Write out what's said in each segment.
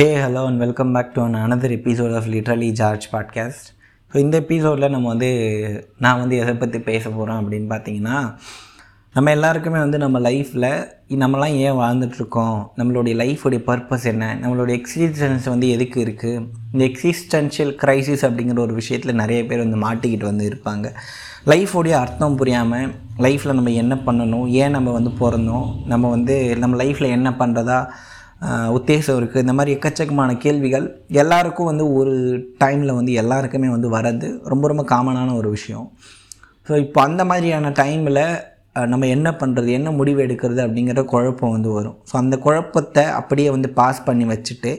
Hey hello and welcome back to another episode of literally George podcast so இந்த எபிசோடில் நம்ம வந்து நான் வந்து எதை பற்றி பேச போகிறோம் அப்படின்னு பார்த்தீங்கன்னா நம்ம எல்லாருக்குமே வந்து நம்ம லைஃப்பில் நம்மலாம் ஏன் வாழ்ந்துட்டுருக்கோம்? நம்மளுடைய லைஃபுடைய பர்பஸ் என்ன? நம்மளுடைய எக்ஸிஸ்டன்ஸ் வந்து எதுக்கு இருக்குது இந்த எக்ஸிஸ்டன்ஷியல் க்ரைசிஸ் அப்படிங்கிற ஒரு விஷயத்தில் நிறைய பேர் வந்து மாட்டிக்கிட்டு வந்து இருப்பாங்க. லைஃபோடைய அர்த்தம் புரியாமல் லைஃப்பில் நம்ம என்ன பண்ணணும்? ஏன் நம்ம வந்து பிறந்தோம்? நம்ம வந்து நம்ம லைஃப்பில் என்ன பண்ணுறதா உத்தேசம் இருக்குது இந்த மாதிரி எக்கச்சக்கமான கேள்விகள் எல்லாருக்கும் வந்து ஒரு டைமில் வந்து எல்லாருக்குமே வந்து வர்றது ரொம்ப ரொம்ப காமனான ஒரு விஷயம். ஸோ இப்போ அந்த மாதிரியான டைமில் நம்ம என்ன பண்ணுறது என்ன முடிவு எடுக்கிறது? அப்படிங்கிற குழப்பம் வந்து வரும். ஸோ அந்த குழப்பத்தை அப்படியே வந்து பாஸ் பண்ணி வச்சுட்டு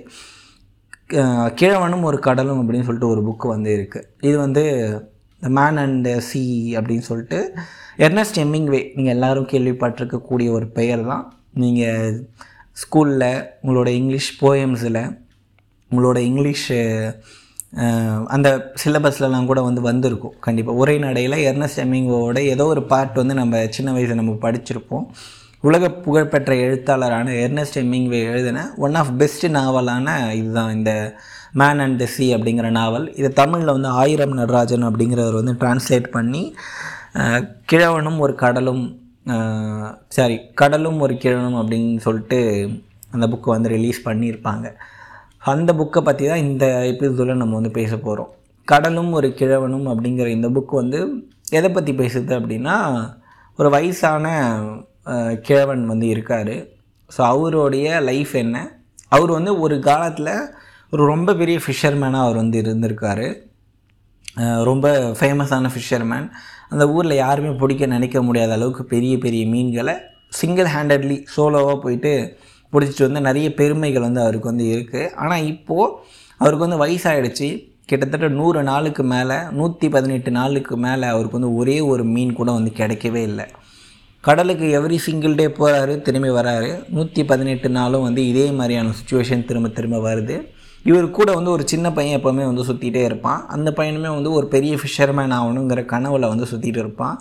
கிழவனும் ஒரு கடலும் அப்படின்னு சொல்லிட்டு ஒரு புக்கு வந்து இருக்குது இது வந்து த மேன் அண்ட் சி அப்படின்னு சொல்லிட்டு எர்னஸ்ட் வே நீங்கள் எல்லோரும் கேள்விப்பட்டிருக்கக்கூடிய ஒரு பெயர் தான் நீங்கள் ஸ்கூலில் உங்களோட இங்கிலீஷ் போயம்ஸில் உங்களோட இங்கிலீஷ் அந்த சிலபஸ்லலாம் கூட வந்து வந்திருக்கும் கண்டிப்பாக உரை நடையில் எர்னஸ்ட் ஹெமிங்கோட ஏதோ ஒரு பார்ட் வந்து நம்ம சின்ன வயசில் நம்ம படிச்சிருப்போம். உலக புகழ்பெற்ற எழுத்தாளரான எர்னஸ்ட் ஹெமிங்வே எழுதின ஒன் ஆஃப் பெஸ்ட் நாவலான இதுதான் இந்த மேன் அண்ட் த சி அப்படிங்கிற நாவல் இது தமிழில் வந்து ஆயிரம் நடராஜன் அப்படிங்கிறவர் வந்து டிரான்ஸ்லேட் பண்ணி கிழவனும் ஒரு கடலும் சாரி கடலும் ஒரு கிழவனும் அப்படின்னு சொல்லிட்டு அந்த புக்கை வந்து ரிலீஸ் பண்ணியிருப்பாங்க. அந்த புக்கை பற்றி தான் இந்த எபிசோடில் நம்ம வந்து பேச போகிறோம் கடலும் ஒரு கிழவனும் அப்படிங்கிற இந்த புக் வந்து எதை பற்றி பேசுது அப்படின்னா ஒரு வயசான கிழவன் வந்து இருக்கார். ஸோ அவருடைய லைஃப் என்ன? அவர் வந்து ஒரு காலத்தில் ஒரு ரொம்ப பெரிய ஃபிஷர்மேனாக அவர் வந்து இருந்திருக்காரு. ரொம்ப ஃபேமஸான ஃபிஷர்மேன் அந்த ஊரில் யாருமே பிடிக்க நினைக்க முடியாத அளவுக்கு பெரிய பெரிய மீன்களை சிங்கிள் ஹேண்டட்லி சோலோவாக போயிட்டு பிடிச்சிட்டு வந்து நிறைய பெருமைகள் வந்து அவருக்கு வந்து இருக்குது ஆனால் இப்போது அவருக்கு வந்து வயசாகிடுச்சு கிட்டத்தட்ட நூறு நாளுக்கு மேலே நூற்றி பதினெட்டு நாளுக்கு மேலே அவருக்கு வந்து ஒரே ஒரு மீன் கூட வந்து கிடைக்கவே இல்லை. கடலுக்கு எவ்ரி சிங்கிள் டே போகிறாரு திரும்பி வராரு. நூற்றி பதினெட்டு நாளும் வந்து இதே மாதிரியான சுச்சுவேஷன் திரும்ப திரும்ப வருது. இவர் கூட வந்து ஒரு சின்ன பையன் எப்போவுமே வந்து சுற்றிட்டே இருப்பான். அந்த பையனுமே வந்து ஒரு பெரிய ஃபிஷர்மேன் ஆகணுங்கிற கனவுல வந்து சுற்றிட்டு இருப்பான்.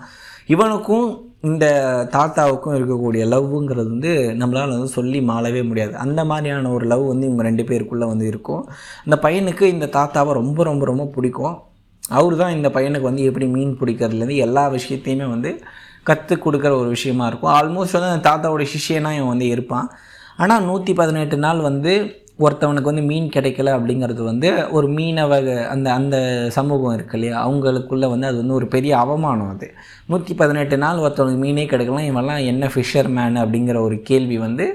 இவனுக்கும் இந்த தாத்தாவுக்கும் இருக்கக்கூடிய லவ்வுங்கிறது வந்து நம்மளால் வந்து சொல்லி மாளவே முடியாது. அந்த மாதிரியான ஒரு லவ் வந்து இவங்க ரெண்டு பேருக்குள்ளே வந்து இருக்கும். அந்த பையனுக்கு இந்த தாத்தாவை ரொம்ப ரொம்ப ரொம்ப பிடிக்கும். அவர் தான் இந்த பையனுக்கு வந்து எப்படி மீன் பிடிக்கிறதுலேருந்து எல்லா விஷயத்தையுமே வந்து கற்றுக் கொடுக்குற ஒரு விஷயமா இருக்கும். ஆல்மோஸ்ட் வந்து அந்த தாத்தாவோட சிஷியனாக இவன் வந்து இருப்பான். ஆனால் நூற்றி பதினெட்டு நாள் வந்து ஒருத்தவனுக்கு வந்து மீன் கிடைக்கல அப்படிங்கிறது வந்து ஒரு மீனவ அந்த அந்த சமூகம் இருக்கு இல்லையா? அவங்களுக்குள்ளே வந்து அது வந்து ஒரு பெரிய அவமானம் அது. நூற்றி பதினெட்டு நாள் ஒருத்தவனுக்கு மீனே கிடைக்கலாம் இவெல்லாம் என்ன ஃபிஷர் மேன் அப்படிங்கிற ஒரு கேள்வி வந்து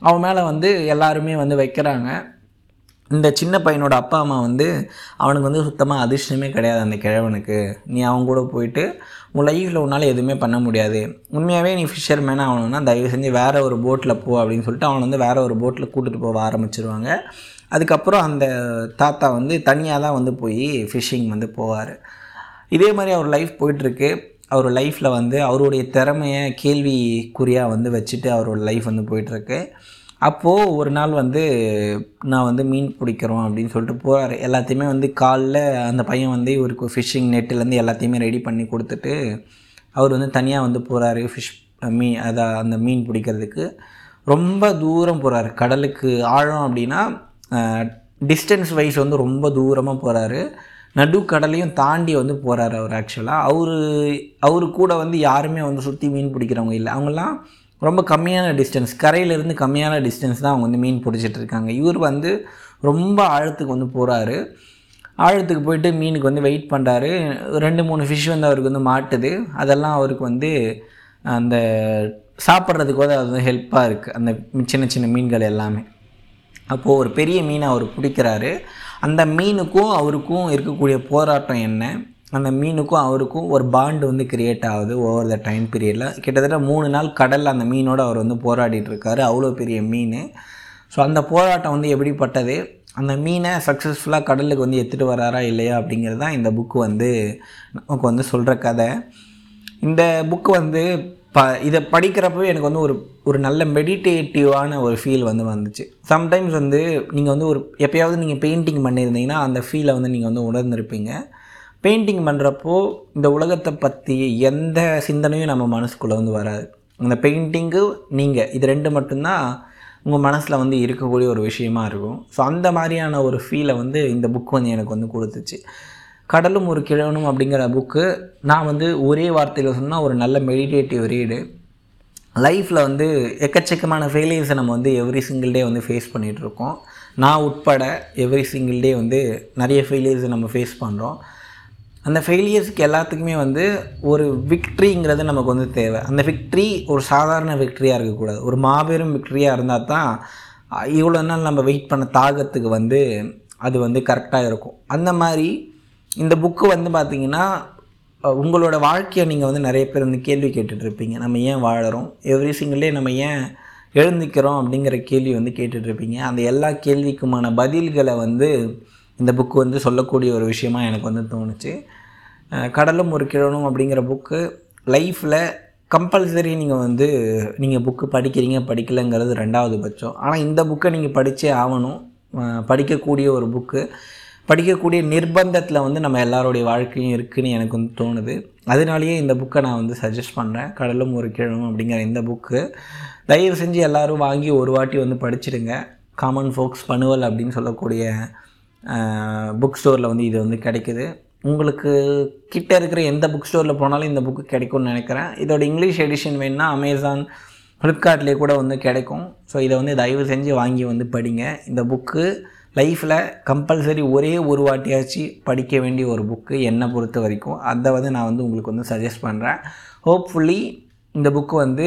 அவன் மேலே வந்து எல்லாருமே வந்து வைக்கிறாங்க. இந்த சின்ன பையனோட அப்பா அம்மா வந்து அவனுக்கு வந்து சுத்தமாக அதிர்ஷ்டமே கிடையாது அந்த கிழவனுக்கு. நீ அவன் கூட போயிட்டு உன் லைஃப்பில் உன்னால் எதுவுமே பண்ண முடியாது. உண்மையாகவே நீ ஃபிஷர் மேனாக ஆகணும்னா தயவு செஞ்சு வேறு ஒரு போட்டில் போ அப்படின்னு சொல்லிட்டு அவனை வந்து வேறு ஒரு போட்டில் கூட்டிகிட்டு போக ஆரம்பிச்சிருவாங்க. அதுக்கப்புறம் அந்த தாத்தா வந்து தனியாக தான் வந்து போய் ஃபிஷ்ஷிங் வந்து போவார். இதே மாதிரி அவர் லைஃப் போயிட்டுருக்கு. அவர் லைஃப்பில் வந்து அவருடைய திறமையை கேள்விக்குறியாக வந்து வச்சுட்டு அவரோட லைஃப் வந்து போயிட்டுருக்கு. அப்போது ஒரு நாள் வந்து நான் வந்து மீன் பிடிக்கிறோம் அப்படின்னு சொல்லிட்டு போகிறாரு எல்லாத்தையுமே வந்து காலைல அந்த பையன் வந்து இவருக்கு ஃபிஷ்ஷிங் நெட்டுலேருந்து எல்லாத்தையுமே ரெடி பண்ணி கொடுத்துட்டு அவர் வந்து தனியாக வந்து போகிறாரு ஃபிஷ் மீன் அதை அந்த மீன் பிடிக்கிறதுக்கு. ரொம்ப தூரம் போகிறாரு கடலுக்கு ஆழம் அப்படின்னா டிஸ்டன்ஸ் வைஸ் வந்து ரொம்ப தூரமாக போகிறாரு நடுக்கடலையும் தாண்டி வந்து போகிறாரு அவர் ஆக்சுவலாக அவர் அவர் கூட வந்து யாருமே வந்து சுற்றி மீன் பிடிக்கிறவங்க இல்லை. அவங்களாம் ரொம்ப கம்மியான டிஸ்டன்ஸ் கரையிலேருந்து கம்மியான டிஸ்டன்ஸ் தான் அவங்க வந்து மீன் பிடிச்சிட்டு இருக்காங்க. இவர் வந்து ரொம்ப ஆழத்துக்கு வந்து போகிறாரு ஆழத்துக்கு போயிட்டு மீனுக்கு வந்து வெயிட் பண்ணுறாரு ரெண்டு மூணு ஃபிஷ் வந்து அவருக்கு வந்து மாட்டுது. அதெல்லாம் அவருக்கு வந்து அந்த சாப்பிட்றதுக்கு வந்து அது வந்து ஹெல்ப்பாக இருக்குது அந்த சின்ன சின்ன மீன்கள் எல்லாமே. அப்போது ஒரு பெரிய மீனை அவர் பிடிக்கிறாரு. அந்த மீனுக்கும் அவருக்கும் இருக்கக்கூடிய போராட்டம் என்ன? அந்த மீனுக்கும் அவருக்கும் ஒரு பாண்டு வந்து கிரியேட் ஆகுது ஓவர் த டைம் பீரியடில் கிட்டத்தட்ட மூணு நாள் கடலில் அந்த மீனோடு அவர் வந்து போராடிட்டு இருக்காரு. அவ்வளோ பெரிய மீன். ஸோ அந்த போராட்டம் வந்து எப்படிப்பட்டது? அந்த மீனை சக்ஸஸ்ஃபுல்லாக கடலுக்கு வந்து எடுத்துகிட்டு வராரா இல்லையா அப்படிங்கிறது தான் இந்த புக்கு வந்து நமக்கு வந்து சொல்கிற கதை. இந்த புக்கு வந்து ப இதை படிக்கிறப்பவே எனக்கு வந்து ஒரு ஒரு நல்ல மெடிடேட்டிவான ஒரு ஃபீல் வந்து வந்துச்சு. சம்டைம்ஸ் வந்து நீங்கள் வந்து ஒரு எப்பயாவது நீங்கள் பெயிண்டிங் பண்ணியிருந்தீங்கன்னா அந்த ஃபீலை வந்து நீங்கள் வந்து உணர்ந்திருப்பீங்க. பெயிண்டிங் பண்ணுறப்போ இந்த உலகத்தை பற்றி எந்த சிந்தனையும் நம்ம மனசுக்குள்ளே வந்து வராது. அந்த பெயிண்டிங்கு நீங்கள் இது ரெண்டு மட்டும்தான் உங்கள் மனசில் வந்து இருக்கக்கூடிய ஒரு விஷயமா இருக்கும். ஸோ அந்த மாதிரியான ஒரு ஃபீலை வந்து இந்த புக் வந்து எனக்கு வந்து கொடுத்துச்சு. கடலும் ஒரு கிழவனும் அப்படிங்கிற புக்கு நான் வந்து ஒரே வார்த்தையில் சொன்னால் ஒரு நல்ல மெடிடேட்டிவ் ரீடு லைஃப்பில் வந்து எக்கச்சக்கமான ஃபெயிலியர்ஸை நம்ம வந்து எவ்ரி சிங்கிள் டே வந்து ஃபேஸ் பண்ணிகிட்ருக்கோம் நான் உட்பட எவ்ரி சிங்கிள் டே வந்து நிறைய ஃபெயிலியர்ஸை நம்ம ஃபேஸ் பண்ணுறோம் அந்த ஃபெயிலியர்ஸுக்கு எல்லாத்துக்குமே வந்து ஒரு விக்ட்ரிங்கிறது நமக்கு வந்து தேவை. அந்த விக்ட்ரி ஒரு சாதாரண விக்ட்ரியாக இருக்கக்கூடாது. ஒரு மாபெரும் விக்ட்ரியாக இருந்தால் தான் இவ்வளோ நாள் நம்ம வெயிட் பண்ண தாகத்துக்கு வந்து அது வந்து கரெக்டாக இருக்கும். அந்த மாதிரி இந்த புக்கு வந்து பார்த்திங்கன்னா உங்களோட வாழ்க்கையை நீங்கள் வந்து நிறைய பேர் வந்து கேள்வி கேட்டுட்ருப்பீங்க. நம்ம ஏன் வாழறோம்? எவ்ரி சிங்கிள் டே நம்ம ஏன் எழுந்திக்கிறோம் அப்படிங்கிற கேள்வி வந்து கேட்டுட்ருப்பீங்க. அந்த எல்லா கேள்விக்குமான பதில்களை வந்து இந்த புக்கு வந்து சொல்லக்கூடிய ஒரு விஷயமாக எனக்கு வந்து தோணுச்சு. கடலும் ஒரு கிழனும் அப்படிங்கிற புக்கு லைஃப்பில் கம்பல்சரி நீங்கள் வந்து நீங்கள் புக்கு படிக்கிறீங்க படிக்கலைங்கிறது ரெண்டாவது பட்சம். ஆனால் இந்த புக்கை நீங்கள் படித்தே ஆகணும். படிக்கக்கூடிய ஒரு புக்கு படிக்கக்கூடிய நிர்பந்தத்தில் வந்து நம்ம எல்லாருடைய வாழ்க்கையும் இருக்குதுன்னு எனக்கு வந்து தோணுது. அதனாலேயே இந்த புக்கை நான் வந்து சஜஸ்ட் பண்ணுறேன் கடலும் ஒரு கிழமும் அப்படிங்கிற இந்த புக்கு தயவு செஞ்சு எல்லோரும் வாங்கி ஒரு வாட்டி வந்து படிச்சிடுங்க. காமன் ஃபோக்ஸ் பனுவல் அப்படின்னு சொல்லக்கூடிய புக் ஸ்டோரில் வந்து இது வந்து கிடைக்குது. உங்களுக்கு கிட்ட இருக்கிற எந்த புக் ஸ்டோரில் போனாலும் இந்த புக்கு கிடைக்கும்னு நினைக்கிறேன். இதோட இங்கிலீஷ் எடிஷன் வேணுன்னா அமேசான் ஃப்ளிப்கார்ட்லேயே கூட வந்து கிடைக்கும். ஸோ இதை வந்து தயவு செஞ்சு வாங்கி வந்து படிங்க. இந்த புக்கு லைஃப்பில் கம்பல்சரி ஒரே ஒரு வாட்டியாச்சு படிக்க வேண்டிய ஒரு புக்கு என்னை பொறுத்த வரைக்கும். அதை வந்து நான் வந்து உங்களுக்கு வந்து சஜஸ்ட் பண்ணுறேன் ஹோப்ஃபுல்லி இந்த புக்கு வந்து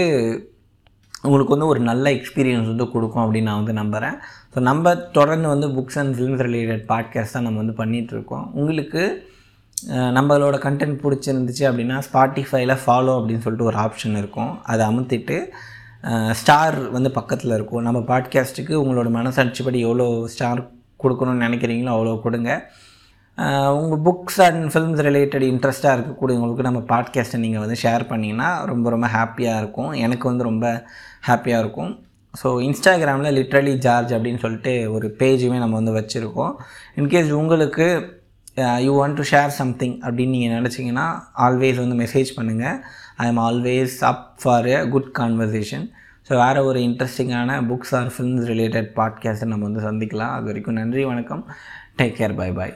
உங்களுக்கு வந்து ஒரு நல்ல எக்ஸ்பீரியன்ஸ் வந்து கொடுக்கும் அப்படின்னு நான் வந்து நம்புகிறேன் ஸோ நம்ம தொடர்ந்து வந்து books and films related podcast தான் நம்ம வந்து பண்ணிகிட்ருக்கோம் உங்களுக்கு நம்மளோட கண்டென்ட் பிடிச்சிருந்துச்சு அப்படின்னா ஸ்பாட்டிஃபைல ஃபாலோ அப்படின்னு சொல்லிட்டு ஒரு ஆப்ஷன் இருக்கும். அதை அமுத்திட்டு ஸ்டார் வந்து பக்கத்தில் இருக்கும். நம்ம பாட்காஸ்ட்டுக்கு உங்களோட மனசாட்சிப்படி எவ்வளோ ஸ்டார் கொடுக்கணும்னு நினைக்கிறீங்களோ அவ்வளோ கொடுங்க. உங்கள் புக்ஸ் அண்ட் ஃபிலிம்ஸ் ரிலேட்டட் இன்ட்ரெஸ்ட்டாக இருக்கக்கூடியவங்களுக்கு நம்ம பாட்காஸ்ட்டை நீங்கள் வந்து ஷேர் பண்ணிங்கன்னா ரொம்ப ரொம்ப ஹாப்பியாக இருக்கும். எனக்கு வந்து ரொம்ப ஹாப்பியாக இருக்கும். ஸோ இன்ஸ்டாகிராமில் லிட்ரலி ஜார்ஜ் அப்படின்னு சொல்லிட்டு ஒரு பேஜுமே நம்ம வந்து வச்சுருக்கோம். இன்கேஸ் உங்களுக்கு you want to share something அப்படின்னு நீங்கள் நினச்சிங்கன்னா ஆல்வேஸ் வந்து மெசேஜ் பண்ணுங்கள் I am always up for a good conversation so வேறு ஒரு இன்ட்ரெஸ்டிங்கான புக்ஸ் ஆர் ஃபிலிம்ஸ் ரிலேட்டட் பாட்காஸ்ட்டை நம்ம வந்து சந்திக்கலாம். அது வரைக்கும் நன்றி வணக்கம். Take care bye bye